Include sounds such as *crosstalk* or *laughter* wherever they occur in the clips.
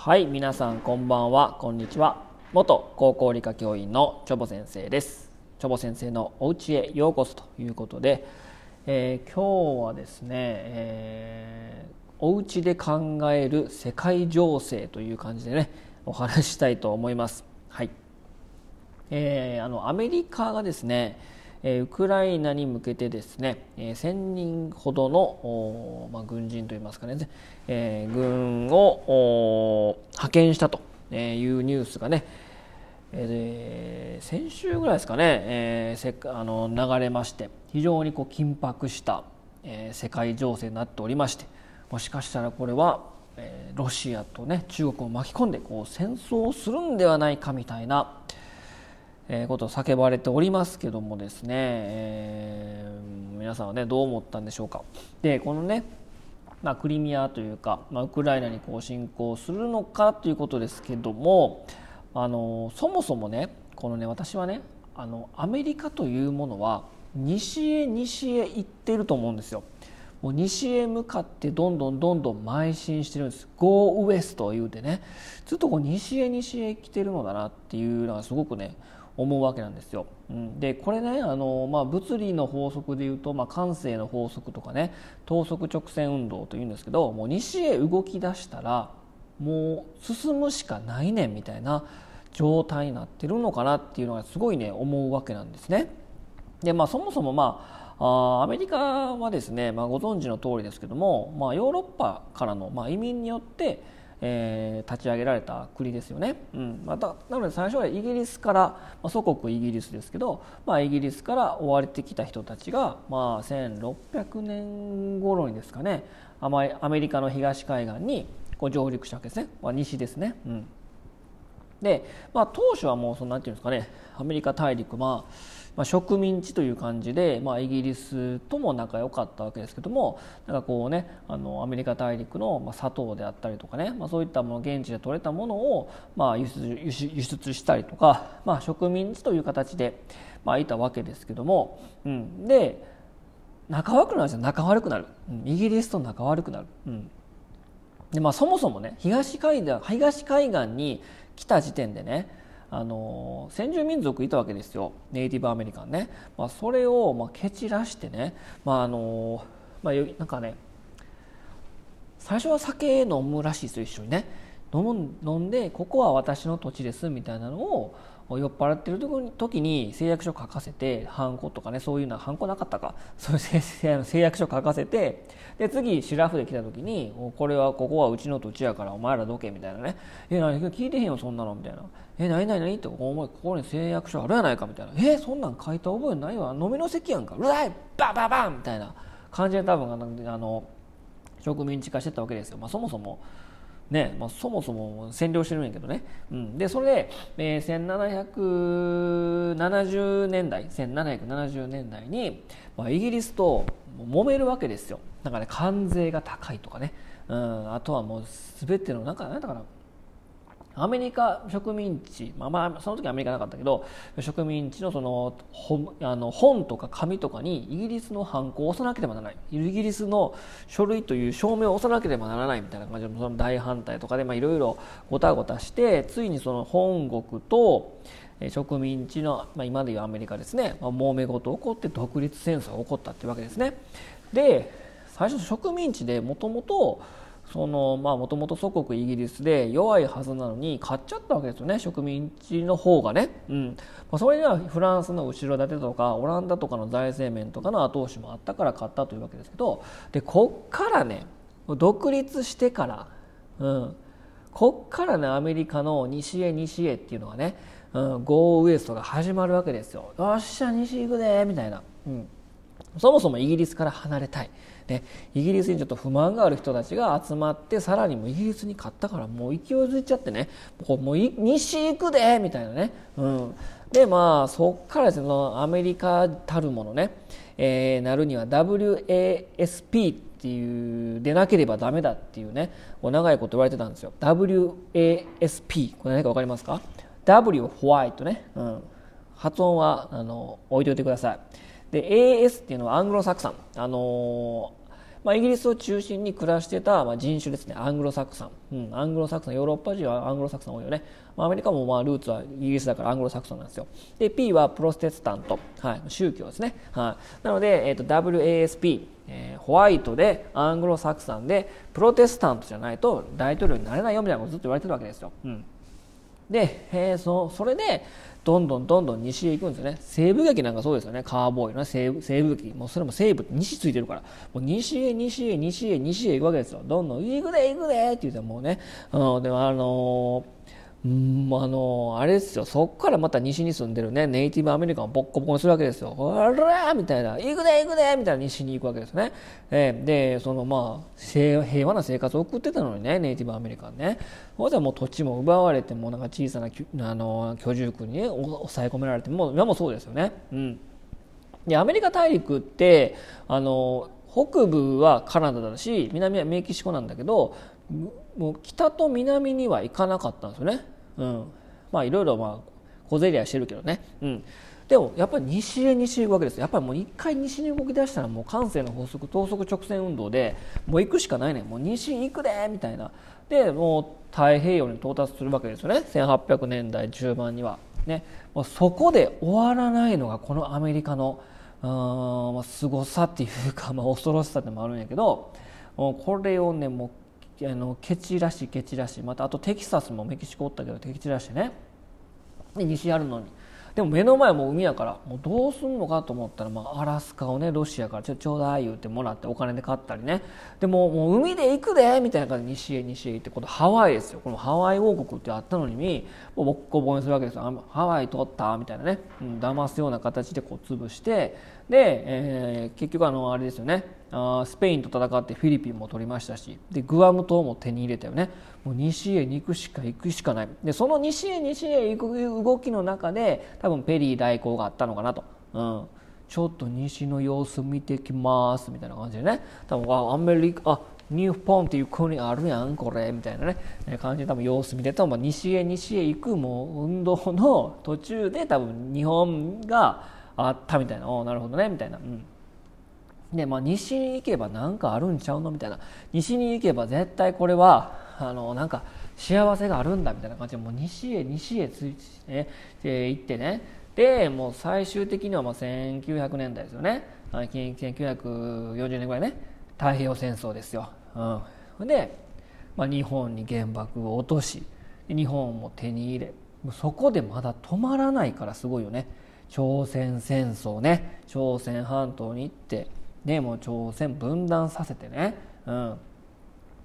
はい皆さんこんばんは。こんにちは。元高校理科教員のチョボ先生です。チョボ先生のお家へようこそということで、えー、今日はですね、えー、お家で考える世界情勢という感じでねお話ししたいと思います。はい。えー、あのアメリカがですねウクライナに向けてですね1000人ほどの、まあ、軍人といいますかね、えー、軍を派遣したというニュースがね、えー、先週ぐらいですかね、えー、せあの流れまして非常にこう緊迫した、えー、世界情勢になっておりましてもしかしたらこれは、えー、ロシアとね中国を巻き込んでこう戦争をするんではないかみたいな、えことを叫ばれておりますけどもですね、えー、皆さんはねどう思ったんでしょうか。でこのねまあ、クリミアというか、まあ、ウクライナにこう侵攻するのかということですけどもあのそもそもねこのね私はねあのアメリカというものは西へ西へ行ってると思うんですよ。もう西へ向かってどんどんどんどん邁進してるんです「Go West」と言うてねずっとこう西へ西へ来てるのだなっていうのがすごくね思うわけなんですよ。うん、でこれねあの、まあ、物理の法則でいうと、まあ、慣性の法則とかね等速直線運動というんですけどもう西へ動き出したらもう進むしかないねんみたいな状態になってるのかなっていうのがすごいね思うわけなんですね。でまあそもそもまあアメリカはですね、まあ、ご存知の通りですけども、まあ、ヨーロッパからの、まあ、移民によってえー、立ち上げられた国ですよね、うん。またなので最初はイギリスから、まあ、祖国イギリスですけど、まあ、イギリスから追われてきた人たちが、まあ、1600年頃にですかねアメリカの東海岸にこう上陸したわけですね、まあ、西ですね。うん。で、まあ、当初はもうそのなんていうんですかねアメリカ大陸、まあ、まあ、植民地という感じで、まあ、イギリスとも仲良かったわけですけどもなんかこうねあのアメリカ大陸の、まあ、砂糖であったりとかね、まあ、そういったもの現地で取れたものを、まあ、輸出輸出したりとか、まあ、植民地という形で、まあ、いたわけですけども、うん、で仲悪くなるんですよ仲悪くなる、うん、イギリスと仲悪くなる。うん。でまあ、そもそもね東海岸東海岸に来た時点でねあの先住民族いたわけですよ。ネイティブアメリカンね、まあ、それをまあ蹴散らしてね、まああのまあ、なんかね最初は酒飲むらしいですよ一緒にね。飲む飲んでここは私の土地ですみたいなのを酔っ払ってる時に誓約書書かせてハンコとかねそういうのはハンコなかったか。*laughs* そういう誓約書書かせてで次シラフで来た時にこれはここはうちの土地やからお前らどけみたいなね。え何聞いてへんよそんなのみたいな。え何何何？ってお前ここに誓約書あるやないかみたいな。えそんなん書いた覚えないわ。飲みの席やんか。うわい！バンバンバン！みたいな感じで多分あの植民地化してたわけですよ、まあ、そもそも。ねまあ、そもそも占領してるんやけどね、うん、でそれで、えー、1770年代1770年代に、まあ、イギリスと揉めるわけですよ。なんかね関税が高いとかね、うん、あとはもう全てのなんか何だかなアメリカ植民地、まあ、まあその時はアメリカなかったけど植民地のその本あの本とか紙とかにイギリスの犯行を押さなければならないイギリスの書類という証明を押さなければならないみたいな感じでその大反対とかでいろいろごたごたしてついにその本国と植民地の、まあ、今でいうアメリカですね、まあ、揉め事起こって独立戦争が起こったっていうわけですね。で最初植民地でもともとそのまあもともと祖国イギリスで弱いはずなのに買っちゃったわけですよね植民地の方がね、うん。まあ、それにはフランスの後ろ盾とかオランダとかの財政面とかの後押しもあったから買ったというわけですけどでこっからね独立してから、うん、こっからねアメリカの西へ西へっていうのがね、うん、ゴーウエストが始まるわけですよ。よっしゃ西行くでみたいな、うん、そもそもイギリスから離れたい。ね、イギリスにちょっと不満がある人たちが集まってさらにもイギリスに勝ったからもう勢いづいちゃってね。もう西行くでみたいなね、うん、でまあそっからそのアメリカたるものね、えー、なるには WASP っていうでなければダメだっていうね。長いこと言われてたんですよ。WASP これ何か分かりますか？W ホワイトね、うん、発音はあの置いておいてください。で AS っていうのはアングロサクサン、あのまあ、イギリスを中心に暮らしてた、まあ、人種ですね。アングロサクソン、うん、アングロサクソンヨーロッパ人はアングロサクソン多いよね、まあ、アメリカもまあルーツはイギリスだからアングロサクソンなんですよ。で P はプロテスタント、はい、宗教ですね、はい、なので、えーと、WASP えー、ホワイトでアングロサクソンでプロテスタントじゃないと大統領になれないよみたいなことずっと言われてるわけですよ。うん、で、えー、そそれでどんどんどんどん西へ行くんですよね。西部劇なんかそうですよね。カーボーイの、ね、西部西部劇。もうそれも西部西ついてるから。もう西へ西へ西へ西へ行くわけですよ。どんどん行くで行くでって言ってもうね、うん、でもあのーうんあのあれですよそこからまた西に住んでるねネイティブアメリカンをボッコボコにするわけですよ。あらみたいな行くで行くでみたいな西に行くわけですね。えー、でそのまあ平和な生活を送ってたのにねネイティブアメリカンね。そしたらもう土地も奪われてもなんか小さなあの居住区に、ね、抑え込められてもう今もそうですよね。うん、でアメリカ大陸ってあの北部はカナダだし南はメキシコなんだけどもう北と南には行かなかったんですよね。うん、まあいろいろまあ小競り合いしてるけどね。うん。でもやっぱり西へ西へ行くわけです。やっぱりもう一回西に動き出したらもう感性の法則等速直線運動でもう行くしかないねもう西行くでみたいな。でもう太平洋に到達するわけですよね。1800年代中盤には。ね。もうそこで終わらないのがこのアメリカのうん、まあ、凄さっていうか、まあ、恐ろしさでもあるんやけどこれをねもうあのケチらしケチらしまたあとテキサスもメキシコおったけどケチらしね。西あるのに。でも目の前も海やからもうどうすんのかと思ったら、まあ、アラスカをねロシアからちょちょうだい言ってもらってお金で買ったりね。でももう海で行くでみたいな感じで西へ西へ行ってこのハワイですよ。このハワイ王国ってあったのにもうボッコボコにするわけですよ。ハワイ取ったみたいなね、うん、騙すような形でこう潰して。で、えー、結局あのあれですよね。あスペインと戦ってフィリピンも取りましたしでグアム島も手に入れたよね。もう西へ行くしか行くしかない。でその西へ西へ行く動きの中で多分ペリー代行があったのかなと、うん、ちょっと西の様子見てきますみたいな感じでね。多分あアメリカあニューポンっていう国あるやんこれみたいなね。感じで多分様子見てたまあ、西へ西へ行くもう運動の途中で多分日本があったみたいな。おなるほどねみたいな。うん。で、まあ、西に行けば何かあるんちゃうのみたいな。西に行けば絶対これはあのなんか幸せがあるんだみたいな感じ。でもう西へ西へついて、ね、行ってね。でもう最終的にはまあ1900年代ですよね。1940年ぐらいね。太平洋戦争ですよ、うん、で、まあ、日本に原爆を落とし日本も手に入れそこでまだ止まらないからすごいよね。朝鮮戦争ね。朝鮮半島に行ってでもう朝鮮分断させてね、うん、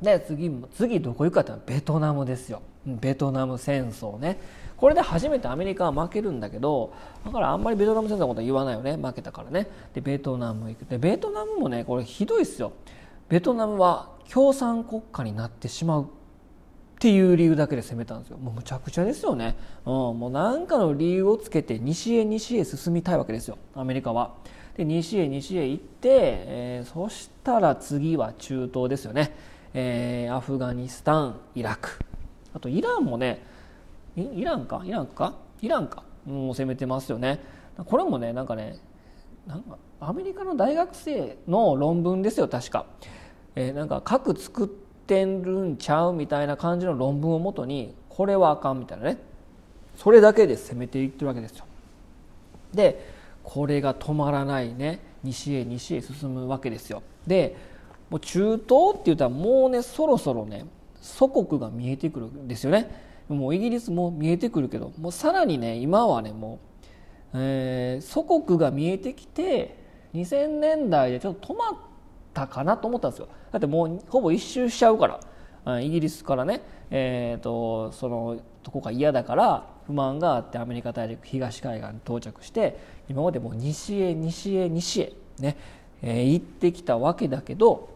で次次どこ行くかってベトナムですよ。ベトナム戦争ね。これで初めてアメリカは負けるんだけどだからあんまりベトナム戦争のことは言わないよね。負けたからね。でベトナム行く。でベトナムもねこれひどいっすよ。ベトナムは共産国家になってしまうっていう理由だけで攻めたんですよ。もうむちゃくちゃですよね、うん、もう何かの理由をつけて西へ西へ進みたいわけですよ。アメリカは。で西へ西へ行って、えー、そしたら次は中東ですよね、えー、アフガニスタンイラク。あとイランもねイランか？イランか？イランか？もう攻めてますよね。これもねなんかねなんかアメリカの大学生の論文ですよ確か、えー、なんか核作ってるんちゃうみたいな感じの論文をもとにこれはあかんみたいなね。それだけで攻めていってるわけですよ。でこれが止まらないね。西へ西へ進むわけですよ。でもう中東って言ったらもうねそろそろね祖国が見えてくるんですよね。もうイギリスも見えてくるけどもうさらにね今はねもう、えー、祖国が見えてきて2000年代でちょっと止まったかなと思ったんですよ。だってもうほぼ一周しちゃうから。イギリスからね、えーと、とそのとこが嫌だから不満があってアメリカ大陸東海岸に到着して今までもう西へ西へ西へね、えー、行ってきたわけだけど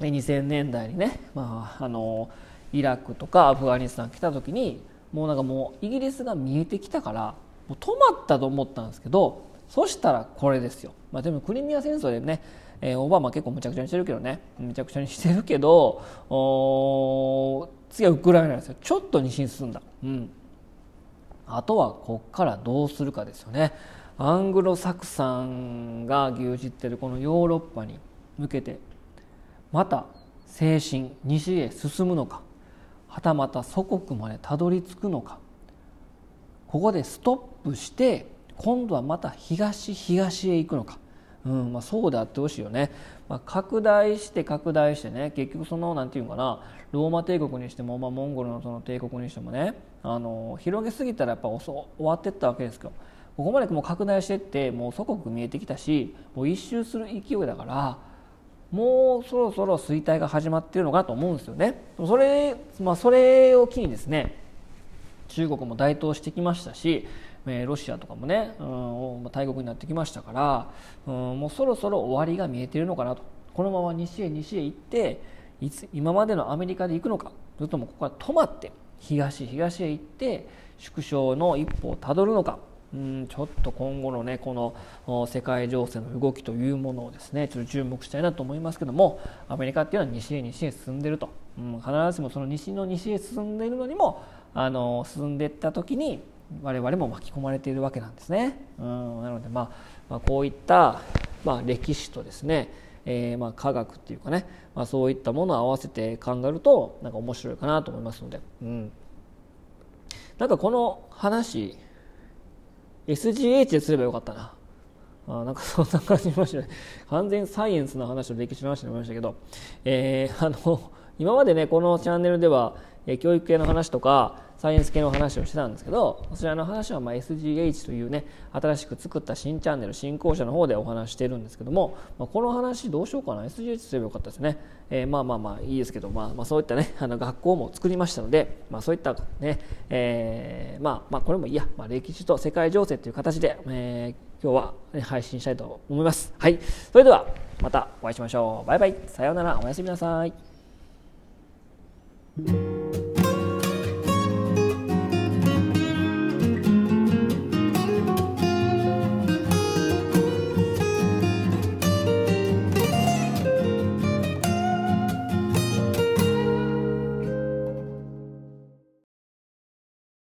2000年代にね、まあ、あのイラクとかアフガニスタン来た時にもうなんかもうイギリスが見えてきたからもう止まったと思ったんですけどそしたらこれですよ、まあ、でもクリミア戦争でね、えー、オバマ結構むちゃくちゃにしてるけどねむちゃくちゃにしてるけど次はウクライナですよ。ちょっと西に進んだ、うん、あとはこっからどうするかですよね。アングロサクサンが牛耳ってるこのヨーロッパに向けてまた精神西へ進むのかはたまた祖国までたどり着くのかここでストップして今度はまた東東へ行くのか、うんまあ、そうであってほしいよね、まあ、拡大して拡大してね結局その何て言うかなローマ帝国にしても、まあ、モンゴルのその帝国にしてもねあの広げすぎたらやっぱ終わっていったわけですけどここまでもう拡大していってもう祖国見えてきたしもう一周する勢いだからもうそろそろ衰退が始まっているのかなと思うんですよね。それ,、まあ、それを機にですね中国も台頭してきましたしえロシアとかもね、うん、大国になってきましたから、うん、もうそろそろ終わりが見えているのかなと。このまま西へ西へ行っていつ今までのアメリカで行くのか。それともここから止まって東東へ行って縮小の一歩をたどるのか。うんちょっと今後のねこの世界情勢の動きというものをですねちょっと注目したいなと思いますけどもアメリカっていうのは西へ西へ進んでると、うん、必ずしもその西の西へ進んでいるのにもあの進んでいった時に我々も巻き込まれているわけなんですね。うん、なので、まあ、まあこういった、まあ、歴史とですね、えー、まあ科学っていうかね、まあ、そういったものを合わせて考えるとなんか面白いかなと思いますので、うん、なんかこの話 SGH ですればよかったな。あなんかそんな感じしましたね。完全サイエンスの話と歴史の話になりましたけど、えー、あの、今までね、このチャンネルでは、え、教育系の話とか、サイエンス系の話をしてたんですけどそちらの話はま SGH というね新しく作った新チャンネル新校舎の方でお話してるんですけども、まあ、この話どうしようかな。SGH すればよかったですね、えー、まあまあまあいいですけど、まあ、まあそういったね *laughs* あの学校も作りましたので、まあ、そういったね、えー、まあまあこれもいいや、まあ、歴史と世界情勢という形で、えー、今日は、ね、配信したいと思います。はい。それではまたお会いしましょう。バイバイ。さようなら。おやすみなさい。